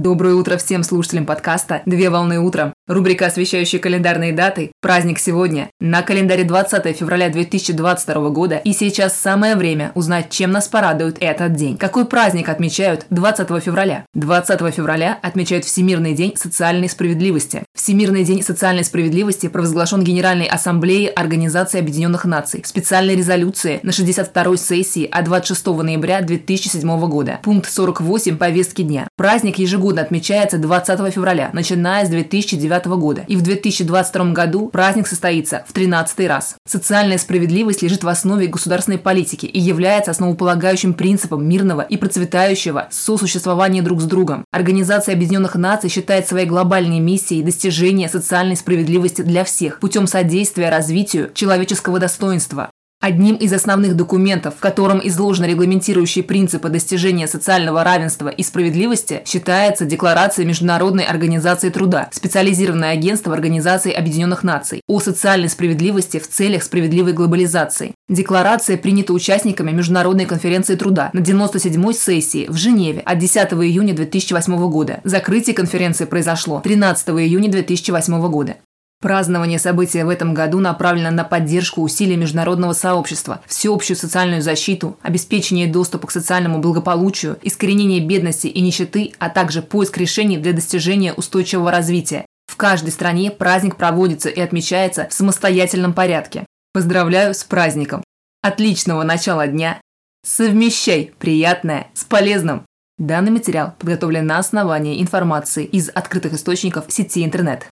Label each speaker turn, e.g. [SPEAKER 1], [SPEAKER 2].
[SPEAKER 1] Доброе утро всем слушателям подкаста «Две волны утром». Рубрика, освещающая календарные даты. Праздник сегодня. На календаре 20 февраля 2022 года. И сейчас самое время узнать, чем нас порадует этот день. Какой праздник отмечают 20 февраля? 20 февраля отмечают Всемирный день социальной справедливости. Всемирный день социальной справедливости провозглашен Генеральной Ассамблеей Организации Объединенных Наций в специальной резолюции на 62-й сессии от 26 ноября 2007 года. Пункт 48 повестки дня. Праздник ежегодно отмечается 20 февраля, начиная с 2009 года. И в 2022 году праздник состоится в 13 раз. Социальная справедливость лежит в основе государственной политики и является основополагающим принципом мирного и процветающего сосуществования друг с другом. Организация Объединенных Наций считает своей глобальной миссией достижение социальной справедливости для всех путем содействия развитию человеческого достоинства, Одним из основных документов, в котором изложены регламентирующие принципы достижения социального равенства и справедливости, считается Декларация Международной организации труда, специализированное агентство Организации Объединенных Наций о социальной справедливости в целях справедливой глобализации. Декларация принята участниками Международной конференции труда на 97-й сессии в Женеве от 10 июня 2008 года. Закрытие конференции произошло 13 июня 2008 года. Празднование события в этом году направлено на поддержку усилий международного сообщества, всеобщую социальную защиту, обеспечение доступа к социальному благополучию, искоренение бедности и нищеты, а также поиск решений для достижения устойчивого развития. В каждой стране праздник проводится и отмечается в самостоятельном порядке. Поздравляю с праздником! Отличного начала дня! Совмещай приятное с полезным! Данный материал подготовлен на основании информации из открытых источников сети интернет.